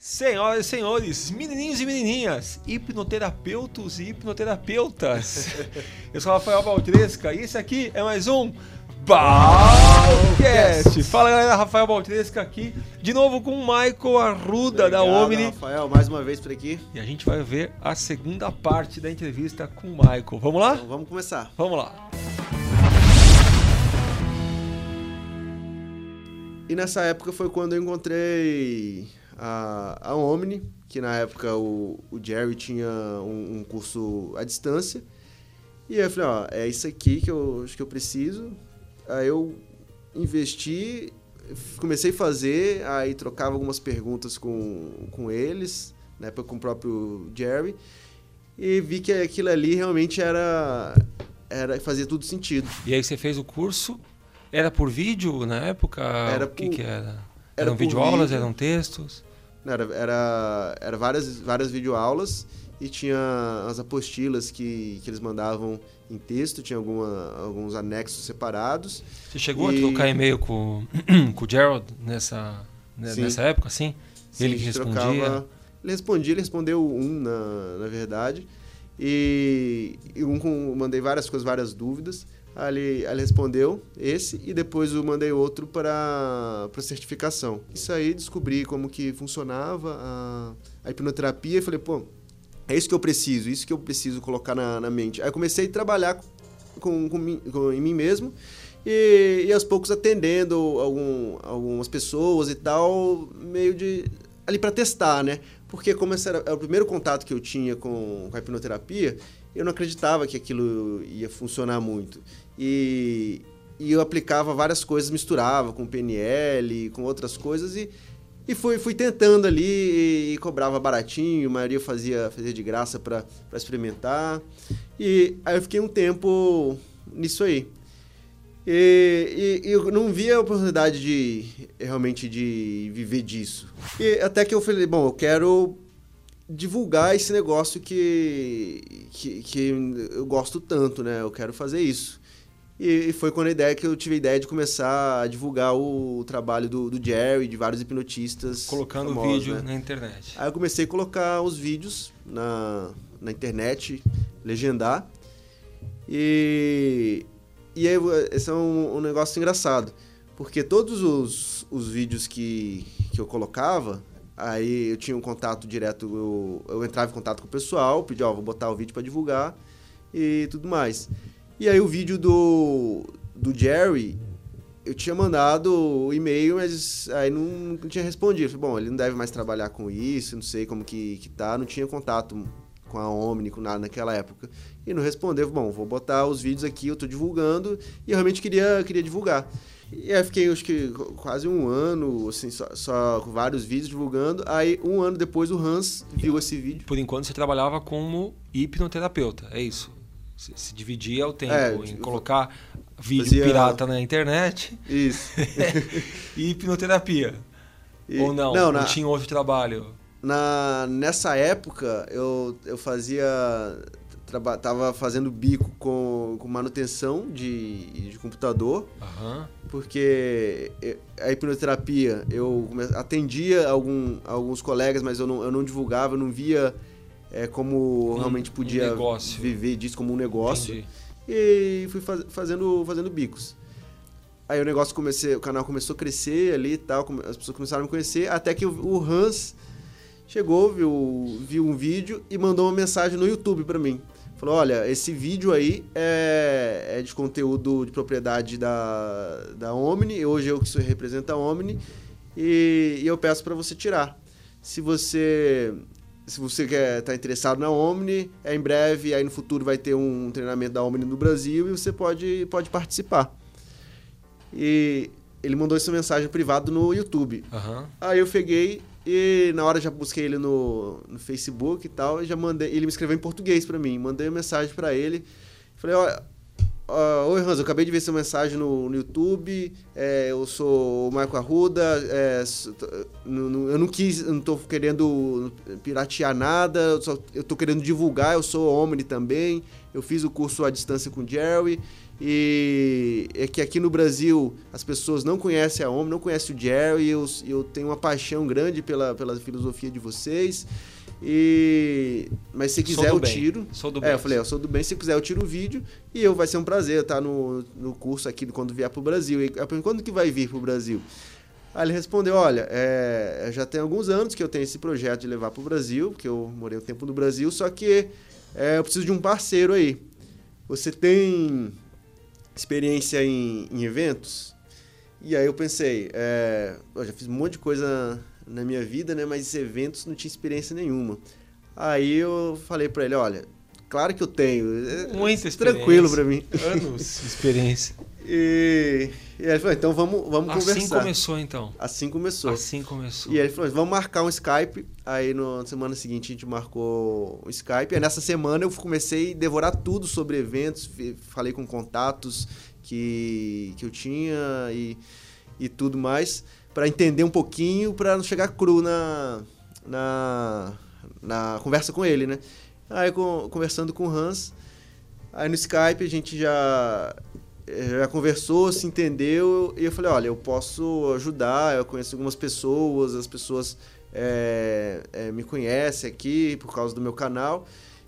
Senhoras e senhores, menininhos e menininhas, hipnoterapeutas e hipnoterapeutas. Eu sou o Rafael Baltresca e esse aqui é mais um Balcast. Fala galera, Rafael Baltresca aqui, de novo com o Michael Arruda Obrigado, da Omni. Rafael, mais uma vez por aqui. E a gente vai ver a segunda parte da entrevista com o Michael. Vamos lá? Então vamos começar. Vamos lá. E nessa época foi quando eu encontrei a, a Omni, que na época o, o Jerry tinha um, um curso à distância. E aí eu falei, ó, é isso aqui que eu acho que eu preciso. Aí eu investi, comecei a fazer, aí trocava algumas perguntas com, com eles, na época com o próprio Jerry, e vi que aquilo ali realmente era, era fazia tudo sentido. E aí você fez o curso? Era por vídeo na época? Era o que, por- que era? era Eram por videoaulas, vídeo. eram textos? Era, era, era várias, várias videoaulas e tinha as apostilas que, que eles mandavam em texto, tinha alguma, alguns anexos separados. Você chegou E- a trocar e-mail com, com o Gerald nessa, né, Sim. nessa época, sim? Ele que respondia? ele respondia, ele respondeu um, na, na verdade. E, e um mandei várias coisas, várias dúvidas. Aí ele respondeu esse e depois eu mandei outro para certificação. Isso aí descobri como que funcionava a, a hipnoterapia e falei, pô, é isso que eu preciso, isso que eu preciso colocar na, na mente. Aí comecei a trabalhar com, com, com- em mim mesmo e, e aos poucos atendendo algum, algumas pessoas e tal, meio de ali para testar, né? Porque como esse era, era o primeiro contato que eu tinha com, com a hipnoterapia, eu não acreditava que aquilo ia funcionar muito. E, e eu aplicava várias coisas, misturava com PNL, com outras coisas e, e fui, fui tentando ali e, e cobrava baratinho, a maioria fazia, fazia de graça para experimentar. E aí eu fiquei um tempo nisso aí. E, e- eu não via a oportunidade de realmente de viver disso. E até que eu falei, bom, eu quero divulgar esse negócio que, que, que eu gosto tanto, né? Eu quero fazer isso. E, foi quando a ideia que eu tive a ideia de começar a divulgar o, trabalho do, do Jerry, de vários hipnotistas. Colocando o famosos, vídeo né? na internet. Aí eu comecei a colocar os vídeos na, na internet, legendar. E, e aí, esse é um, um negócio engraçado. Porque todos os, os vídeos que, que eu colocava, aí eu tinha um contato direto, eu, eu entrava em contato com o pessoal, pedia, ó, vou botar o vídeo para divulgar e tudo mais. E aí o vídeo do, do Jerry, eu tinha mandado o e-mail, mas aí não, não tinha respondido. Falei, bom, ele não deve mais trabalhar com isso, não sei como que, que tá, não tinha contato com a Omni, com nada naquela época. E não respondeu, bom, vou botar os vídeos aqui, eu tô divulgando, e eu realmente queria, queria divulgar. E aí fiquei, acho que quase um ano, assim, só, só com vários vídeos divulgando. Aí, um ano depois, o Hans viu esse vídeo. Por enquanto você trabalhava como hipnoterapeuta, é isso? Se, se dividia o tempo É, em tipo, colocar vídeo fazia- pirata na internet Isso. e hipnoterapia. E- Ou não? Não, Não, na, tinha outro trabalho? Na, nessa época, eu, eu fazia. Traba, tava fazendo bico com, com manutenção de, de computador, Aham. porque a hipnoterapia eu atendia algum, alguns colegas, mas eu não, eu não divulgava, eu não via eh, como Um- realmente um podia negócio. viver disso como um negócio. Entendi. E fui faz- fazendo, fazendo bicos. Aí o negócio comecei, o canal começou a crescer ali e tal, as pessoas começaram a me conhecer, até que o Hans chegou, viu, viu um vídeo e mandou uma mensagem no YouTube pra mim. Falou, olha, esse vídeo aí é, é de conteúdo de propriedade da, da Omni, hoje eu que represento a Omni, e, e eu peço pra você tirar. Se você se você quer tá interessado na Omni, é em breve, aí no futuro vai ter um treinamento da Omni no Brasil e você pode, pode participar. E ele mandou essa mensagem privada no YouTube. Aham. Aí eu peguei e na hora já busquei ele no, no Facebook e tal, e já mandei, ele me escreveu em português pra mim, mandei uma mensagem pra ele, falei, olha, Uh, Oi, Hans, eu acabei de ver sua mensagem no, no YouTube. É, eu sou o Marco Arruda. É, eu não quis, eu não tô querendo piratear nada. Eu, só, eu tô querendo divulgar. Eu sou Omni também. Eu fiz o curso à distância com o Jerry. E é que aqui no Brasil as pessoas não conhecem a Omni, não conhecem o Jerry. E eu, eu tenho uma paixão grande pela, pela filosofia de vocês. E mas se quiser eu tiro. Sou do bem. É, eu falei, eu sou do bem, se quiser eu tiro o vídeo e eu vai ser um prazer estar no, no curso aqui quando vier pro Brasil. E eu perguntei, quando que vai vir pro Brasil? Aí ele respondeu, olha, é, já tem alguns anos que eu tenho esse projeto de levar pro Brasil, porque eu morei um tempo no Brasil, só que é, eu preciso de um parceiro aí. Você tem experiência em, em eventos? E aí eu pensei, é, eu já fiz um monte de coisa na minha vida, né? Mas eventos não tinha experiência nenhuma. Aí eu falei para ele, olha, claro que eu tenho. É Muita experiência. Tranquilo para mim. Anos de experiência. E, e ele falou, então vamos, vamos assim conversar. Assim começou, então. Assim começou. Assim começou. E ele falou, vamos marcar um Skype. Aí no, na semana seguinte a gente marcou um Skype. Aí nessa semana eu comecei a devorar tudo sobre eventos. Falei com contatos que, que eu tinha e, e tudo mais para entender um pouquinho, para não chegar cru na, na, na conversa com ele, né? Aí conversando com o Hans, aí no Skype a gente já já conversou, se entendeu, e eu falei, olha, eu posso ajudar, eu conheço algumas pessoas, as pessoas é, é, me conhecem aqui por causa do meu canal,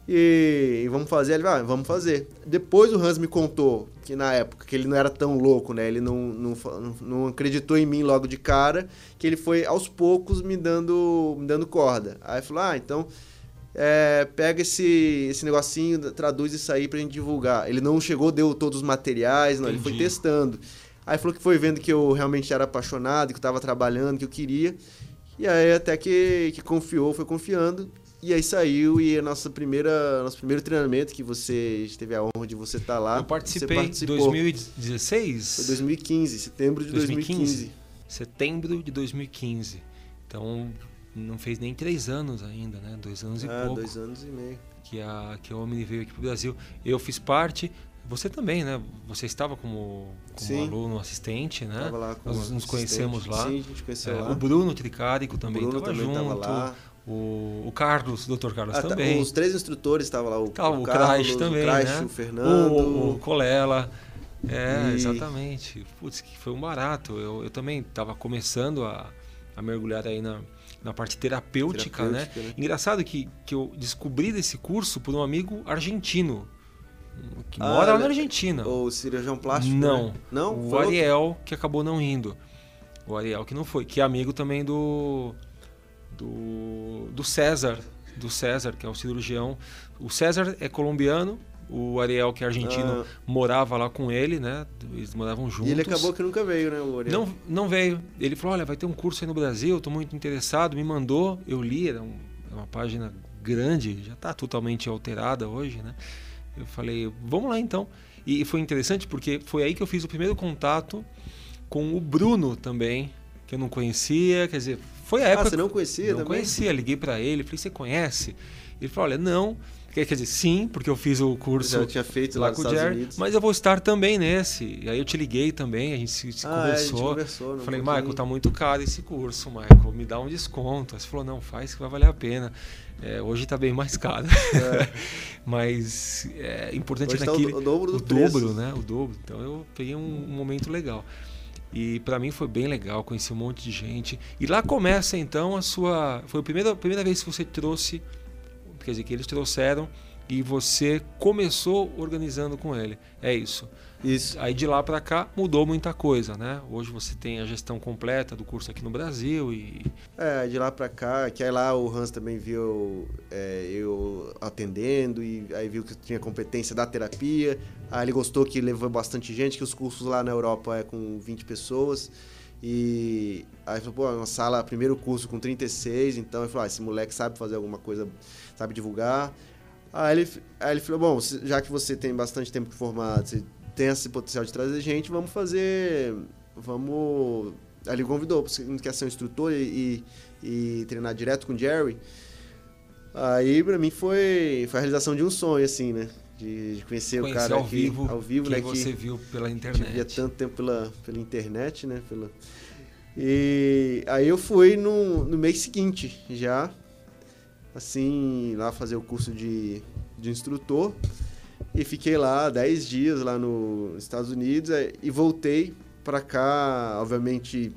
e, e vamos fazer. Ele vai, ah, vamos fazer. Depois o Hans me contou que na época que ele não era tão louco, né? Ele não, não, não acreditou em mim logo de cara, que ele foi aos poucos me dando, me dando corda. Aí falou: ah, então é, pega esse, esse negocinho, traduz isso aí pra gente divulgar. Ele não chegou, deu todos os materiais, não, ele foi testando. Aí falou que foi vendo que eu realmente era apaixonado, que eu estava trabalhando, que eu queria. E aí até que, que confiou, foi confiando. E aí saiu e a nossa primeira, nosso primeiro treinamento que você teve a honra de você estar tá lá. Eu participei em 2016? Foi 2015, setembro de 2015. 2015. Setembro de 2015. Então não fez nem três anos ainda, né? Dois anos e ah, pouco. dois anos e meio. Que a, que a Omni veio aqui para o Brasil. Eu fiz parte, você também, né? Você estava como, como aluno assistente, né? Tava lá Nós nos assistente. conhecemos lá. Sim, a gente conheceu é, lá. O Bruno Tricárico também estava junto. Tava lá. O, o Carlos, o Dr. Carlos ah, tá, também. Os três instrutores estavam lá. O, tá, o, o Carlos, também, o, Crash, né? o Fernando. O, o Colela. É, e... exatamente. Putz, que foi um barato. Eu, eu também estava começando a, a mergulhar aí na, na parte terapêutica, né? terapêutica né? né? Engraçado que, que eu descobri desse curso por um amigo argentino que ah, mora lá na Argentina. O cirurgião plástico? Não. Né? Não? O Ariel, que acabou não indo. O Ariel que não foi, que é amigo também do do, do César, do César, que é o cirurgião. O César é colombiano, o Ariel, que é argentino, ah. morava lá com ele, né? Eles moravam juntos. E ele acabou que nunca veio, né, o Ariel? Não, não veio. Ele falou: olha, vai ter um curso aí no Brasil, estou muito interessado. Me mandou, eu li, era um, é uma página grande, já está totalmente alterada hoje, né? Eu falei: vamos lá então. E foi interessante porque foi aí que eu fiz o primeiro contato com o Bruno também, que eu não conhecia, quer dizer, foi a época. Ah, você não conhecia não também? conhecia, liguei para ele, falei, você conhece? Ele falou, olha, não. Quer dizer, sim, porque eu fiz o curso eu tinha feito lá, lá com o Unidos. mas eu vou estar também nesse. E aí eu te liguei também, a gente se, se ah, conversou. É, a gente conversou Falei, Michael, tá muito caro esse curso, Michael, me dá um desconto. Aí você falou, não, faz que vai valer a pena. É, hoje está bem mais caro. É. mas é importante hoje naquele. Tá o, dobro do o preço. dobro, né? O dobro. Então eu peguei um, um momento legal. E para mim foi bem legal, conheci um monte de gente. E lá começa então a sua. Foi a primeira, a primeira vez que você trouxe, quer dizer, que eles trouxeram e você começou organizando com ele. É isso. Isso. Aí de lá para cá mudou muita coisa, né? Hoje você tem a gestão completa do curso aqui no Brasil e é de lá para cá, que aí lá o Hans também viu é, eu atendendo e aí viu que tinha competência da terapia. Aí ele gostou que levou bastante gente, que os cursos lá na Europa é com 20 pessoas. E aí falou, pô, uma sala, primeiro curso com 36, então ele falou, ah, esse moleque sabe fazer alguma coisa, sabe divulgar. Aí ele, aí ele falou, bom, já que você tem bastante tempo formado, você tem esse potencial de trazer gente, vamos fazer. Vamos. Ele convidou, você não quer ser um instrutor e, e, e treinar direto com o Jerry. Aí pra mim foi, foi a realização de um sonho, assim, né? de, de conhecer, conhecer, o cara ao aqui, vivo, ao vivo, que né? você que viu pela internet. via tanto tempo pela, pela internet, né? Pela... E aí eu fui no, no mês seguinte, já, assim, lá fazer o curso de, de instrutor. E fiquei lá 10 dias lá nos Estados Unidos é, e voltei para cá, obviamente,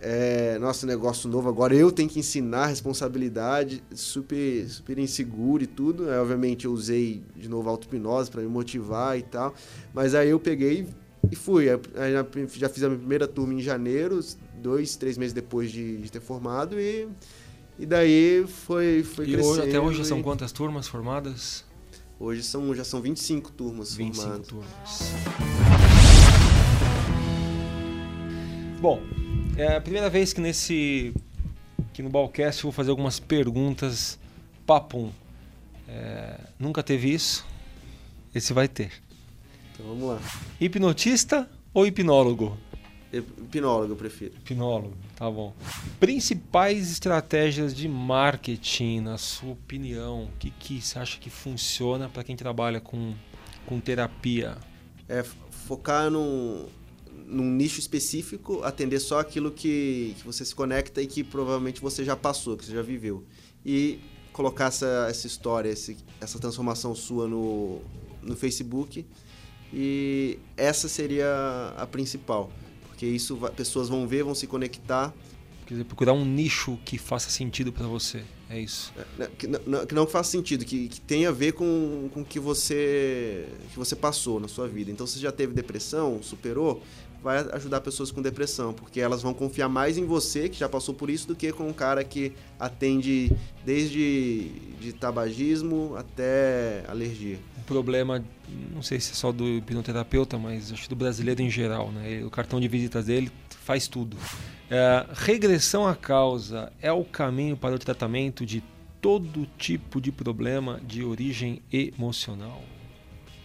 é, nosso negócio novo agora, eu tenho que ensinar responsabilidade, super, super inseguro e tudo. Aí, obviamente, eu usei de novo a auto-hipnose para me motivar e tal. Mas aí eu peguei e fui. Aí já fiz a minha primeira turma em janeiro, dois, três meses depois de, de ter formado e, e daí foi, foi e crescendo. Hoje, até hoje e... são quantas turmas formadas? Hoje são, já são 25 turmas 25 formadas. turmas. Bom, é a primeira vez que nesse que no Balcast eu vou fazer algumas perguntas papum. É, nunca teve isso? Esse vai ter. Então vamos lá. Hipnotista ou hipnólogo? Hipnólogo eu prefiro. Hipnólogo, tá bom. Principais estratégias de marketing, na sua opinião, o que, que você acha que funciona para quem trabalha com, com terapia? É focar num, num nicho específico, atender só aquilo que, que você se conecta e que provavelmente você já passou, que você já viveu. E colocar essa, essa história, esse, essa transformação sua no, no Facebook. E essa seria a principal. Porque isso pessoas vão ver, vão se conectar. Quer dizer, procurar um nicho que faça sentido para você. É isso. É, que, não, que não faça sentido, que, que tenha a ver com o que você, que você passou na sua vida. Então, se já teve depressão, superou, vai ajudar pessoas com depressão, porque elas vão confiar mais em você, que já passou por isso, do que com um cara que atende desde de tabagismo até alergia. O problema, não sei se é só do hipnoterapeuta, mas acho do brasileiro em geral, né? O cartão de visitas dele faz tudo. É, regressão à causa é o caminho para o tratamento de todo tipo de problema de origem emocional?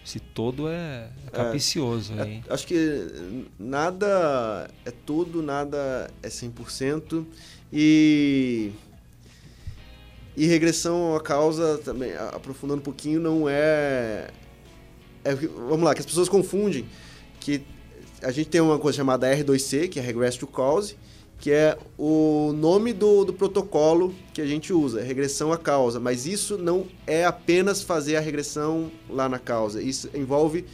Esse todo é, é capicioso. É, é, acho que nada é tudo, nada é 100%. E, e regressão à causa, também aprofundando um pouquinho, não é, é. Vamos lá, que as pessoas confundem que a gente tem uma coisa chamada R2C, que é Regress to Cause, que é o nome do, do protocolo que a gente usa, regressão à causa. Mas isso não é apenas fazer a regressão lá na causa. Isso envolve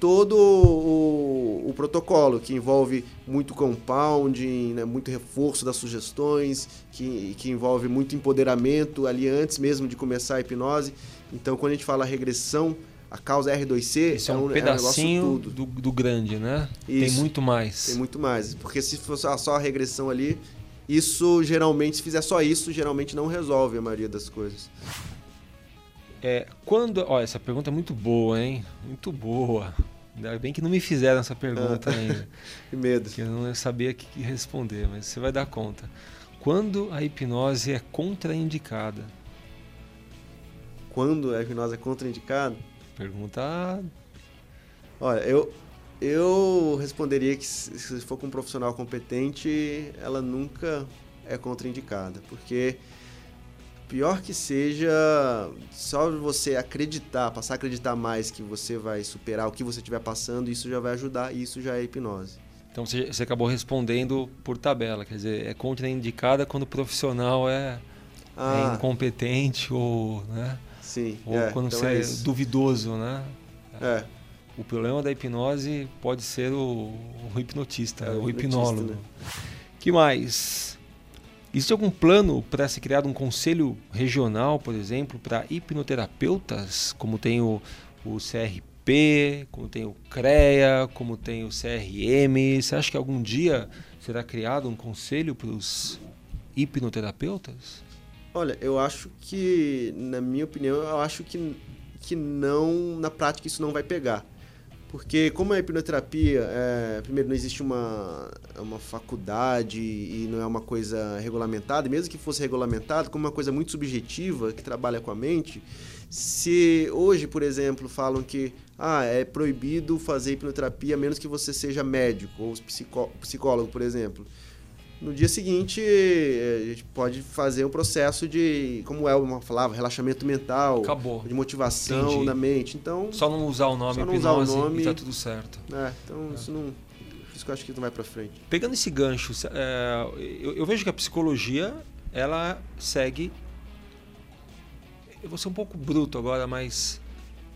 todo o, o protocolo, que envolve muito compounding, né, muito reforço das sugestões, que, que envolve muito empoderamento ali antes mesmo de começar a hipnose. Então, quando a gente fala regressão a causa R2C Isso é um, é um pedacinho é um do, do, grande, né? Isso, tem muito mais. Tem muito mais. Porque se fosse só a regressão ali, isso geralmente, se fizer só isso, geralmente não resolve a maioria das coisas. É, quando. Ó, essa pergunta é muito boa, hein? Muito boa. Ainda bem que não me fizeram essa pergunta ainda. que medo. Que eu não sabia o que responder, mas você vai dar conta. Quando a hipnose é contraindicada? Quando a hipnose é contraindicada? Pergunta. Olha, eu, eu responderia que se for com um profissional competente, ela nunca é contraindicada. Porque, pior que seja, só você acreditar, passar a acreditar mais que você vai superar o que você estiver passando, isso já vai ajudar e isso já é hipnose. Então você, acabou respondendo por tabela, quer dizer, é contraindicada quando o profissional é, é ah. é incompetente ou. Né? Sim. Ou é, quando então você é, é duvidoso, né? É. O problema da hipnose pode ser o, o hipnotista, é, o, o hipnólogo. Né? que mais? Existe algum plano para ser criado um conselho regional, por exemplo, para hipnoterapeutas, como tem o, o CRP, como tem o CREA, como tem o CRM? Você acha que algum dia será criado um conselho para os hipnoterapeutas? Olha, eu acho que, na minha opinião, eu acho que, que não, na prática, isso não vai pegar. Porque como a hipnoterapia, é, primeiro, não existe uma, uma faculdade e não é uma coisa regulamentada, mesmo que fosse regulamentado, como uma coisa muito subjetiva, que trabalha com a mente, se hoje, por exemplo, falam que ah, é proibido fazer hipnoterapia a menos que você seja médico ou psicólogo, por exemplo No dia seguinte, eh, a gente pode fazer um processo de, como o Elber falava, relaxamento mental, Acabou. de motivação Entendi. na mente. Então, Só não usar o nome Só não usar o nome. e tá tudo certo. é, então isso não, isso que eu acho que não vai para frente. Pegando esse gancho, é, eu, eu vejo que a psicologia ela segue. Eu vou ser um pouco bruto agora, mas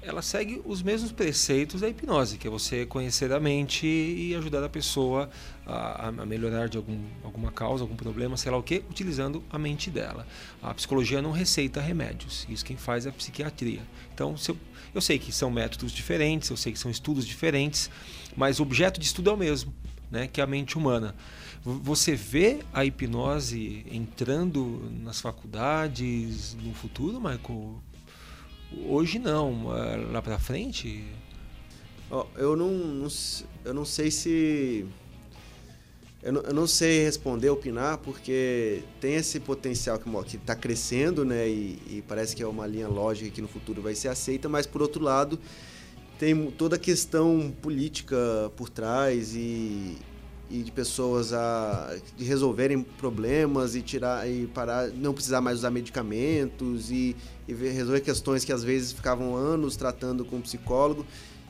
ela segue os mesmos preceitos da hipnose, que é você conhecer a mente e ajudar a pessoa a, a melhorar de algum, alguma causa, algum problema, sei lá o que, utilizando a mente dela. A psicologia não receita remédios, isso quem faz é a psiquiatria. Então, se eu, eu sei que são métodos diferentes, eu sei que são estudos diferentes, mas o objeto de estudo é o mesmo, né, que é a mente humana. Você vê a hipnose entrando nas faculdades no futuro, Michael? Hoje não, eh, lá pra frente? Eu não, não eu não sei se eu não, eu não sei responder, opinar, porque tem esse potencial que está crescendo, né? E, e parece que é uma linha lógica que no futuro vai ser aceita, mas por outro lado tem toda a questão política por trás e, e de pessoas a de resolverem problemas e tirar e parar não precisar mais usar medicamentos e, e ver- resolver questões que às vezes ficavam anos tratando com um psicólogo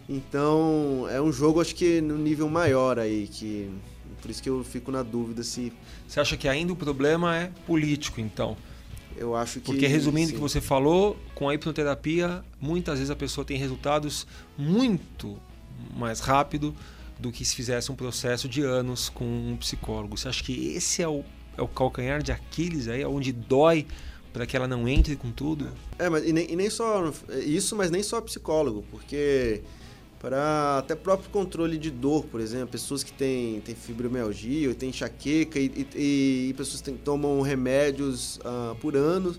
então é um jogo acho que no nível maior aí que por isso que eu fico na dúvida se Você acha que ainda o problema é político, então? eu acho que Porque resumindo o que você falou, com a hipnoterapia, muitas vezes a pessoa tem resultados muito mais rápido do que se fizesse um processo de anos com um psicólogo. Você acha que esse é o, é o calcanhar de Aquiles aí, onde dói para que ela não entre com tudo? É, mas e nem, e nem só isso, mas nem só psicólogo, porque para até próprio controle de dor, por exemplo, pessoas que têm, têm fibromialgia, ou têm enxaqueca e, e- e pessoas que tomam remédios ah, por anos,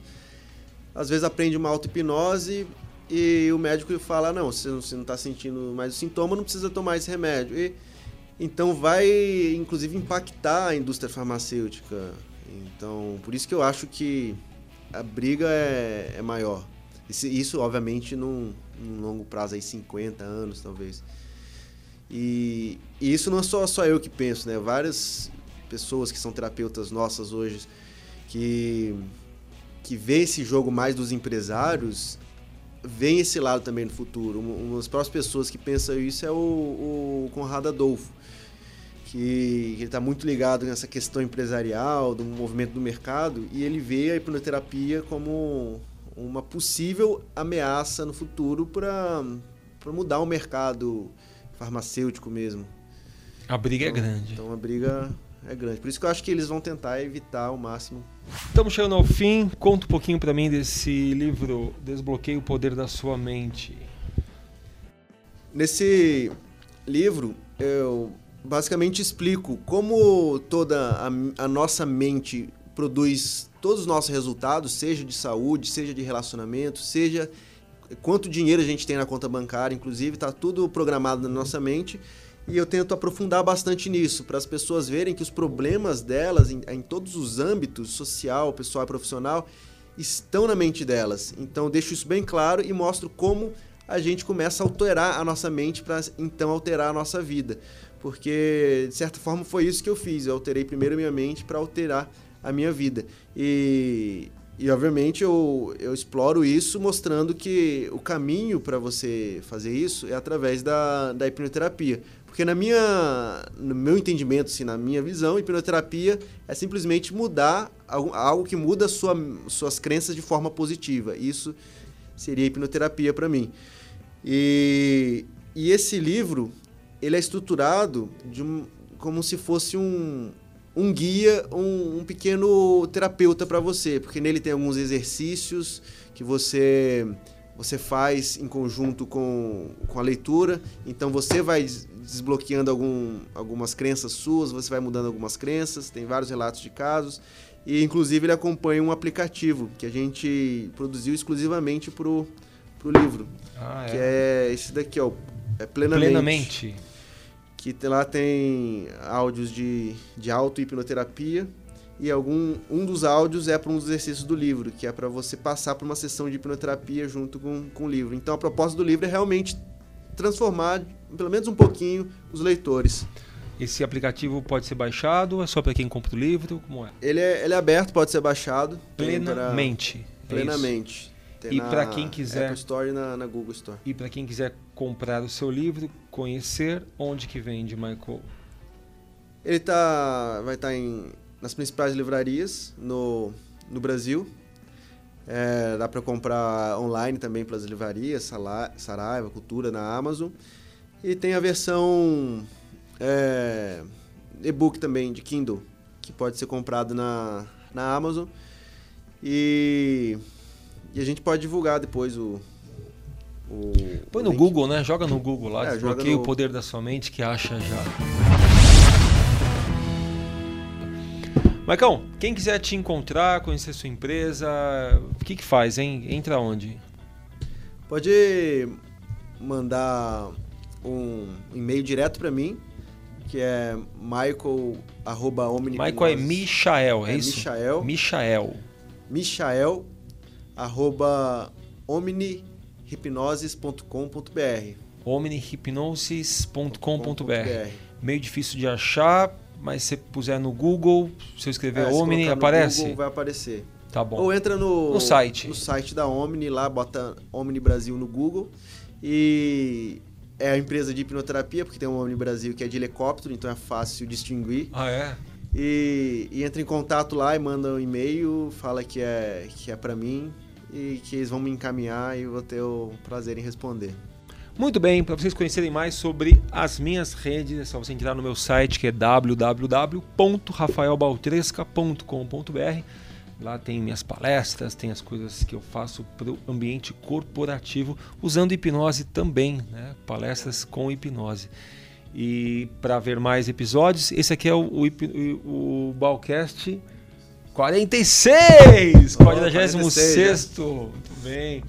às vezes aprende uma auto-hipnose e o médico fala, não, você não, está sentindo mais o sintoma, não precisa tomar esse remédio. E, então vai, inclusive, impactar a indústria farmacêutica. Então, por isso que eu acho que a briga é, é maior. Isso, isso, obviamente, num, num longo prazo, aí 50 anos, talvez. E, e isso não é só, só eu que penso, né? Várias pessoas que são terapeutas nossas hoje que, que vê esse jogo mais dos empresários, vem esse lado também no futuro. Uma, das próprias pessoas que pensam isso é o, o Conrado Adolfo, que, que ele está muito ligado nessa questão empresarial, do movimento do mercado, e ele vê a hipnoterapia como uma possível ameaça no futuro para mudar o mercado farmacêutico mesmo. A briga Então- é grande. Então a briga é grande. Por isso que eu acho que eles vão tentar evitar ao máximo. Estamos chegando ao fim. Conta um pouquinho para mim desse livro Desbloqueie o Poder da Sua Mente. Nesse livro, eu basicamente explico como toda a, a nossa mente produz todos os nossos resultados, seja de saúde, seja de relacionamento, seja quanto dinheiro a gente tem na conta bancária, inclusive, está tudo programado na nossa mente. E eu tento aprofundar bastante nisso, para as pessoas verem que os problemas delas, em, em todos os âmbitos, social, pessoal e profissional, estão na mente delas. Então, deixo isso bem claro e mostro como a gente começa a alterar a nossa mente para então alterar a nossa vida. Porque, de certa forma, foi isso que eu fiz. Eu alterei primeiro minha mente para alterar a minha vida. E, e obviamente, eu, eu exploro isso mostrando que o caminho para você fazer isso é através da, da hipnoterapia. Porque na minha, no meu entendimento, assim, na minha visão, hipnoterapia é simplesmente mudar algo, que muda sua, suas crenças de forma positiva. Isso seria hipnoterapia para mim. E, e esse livro, ele é estruturado de um, como se fosse um, um guia, um, um pequeno terapeuta para você, porque nele tem alguns exercícios que você você faz em conjunto com, com a leitura, então você vai desbloqueando algum, algumas crenças suas, você vai mudando algumas crenças, tem vários relatos de casos, e inclusive ele acompanha um aplicativo que a gente produziu exclusivamente pro, pro livro, Ah, que é esse daqui, ó, é Plenamente Plenamente. que lá tem áudios de, de auto-hipnoterapia e algum um dos áudios é para um dos exercícios do livro, que é para você passar por uma sessão de hipnoterapia junto com, com o livro. Então a proposta do livro é realmente transformar, pelo menos um pouquinho, os leitores. Esse aplicativo pode ser baixado? É só para quem compra o livro? Como é? Ele é, ele é aberto, pode ser baixado. Plenamente. Pra... Plenamente. Tem e para quem quiser Apple Store e na, na Google Store. E para quem quiser comprar o seu livro, conhecer onde que vende, Michael? Ele tá vai estar tá em nas principais livrarias no, no Brasil. É, dá para comprar online também pelas livrarias, Saraiva, Cultura, na Amazon. E tem a versão é, e-book também de Kindle, que pode ser comprado na, na Amazon. E e a gente pode divulgar depois o. o Põe no link. Google, né? Joga no Google lá, é, desbloqueia no... o poder da sua mente que acha já. Maicão, quem quiser te encontrar, conhecer sua empresa, o que, que faz, hein? Entra onde? Pode mandar um e-mail direto para mim, que é michael, arroba Michael é Michael, é, é isso? Michael. Michael. Michael, arroba omnihipnoses.com.br omnihipnoses.com.br Meio difícil de achar, mas se puser no Google, se eu escrever é, Omni, aparece? Google vai aparecer. Tá bom. Ou entra no, no site. No site da Omni, lá bota Omni Brasil no Google e é a empresa de hipnoterapia, porque tem um Omni Brasil que é de helicóptero, então é fácil distinguir. Ah, é? E, e entra em contato lá e manda um e-mail, fala que é, que é para mim e que eles vão me encaminhar e eu vou ter o prazer em responder. Muito bem, para vocês conhecerem mais sobre as minhas redes, é só você entrar no meu site que é www.rafaelbaltresca.com.br. Lá tem minhas palestras, tem as coisas que eu faço para o ambiente corporativo, usando hipnose também, né? palestras com hipnose. E para ver mais episódios, esse aqui é o, o, o Balcast 46! Oh, 46! Muito bem.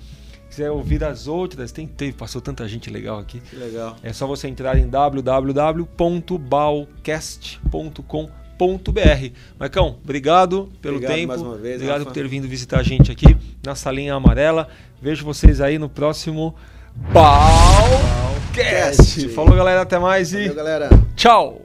Se quiser ouvir as outras, tem, tem, passou tanta gente legal aqui. Que legal. É só você entrar em www.balcast.com.br. Marcão, obrigado pelo obrigado tempo. Mais uma vez, obrigado Rafa. por ter vindo visitar a gente aqui na salinha amarela. Vejo vocês aí no próximo Balcast. Falou, galera. Até mais Valeu, e galera. tchau!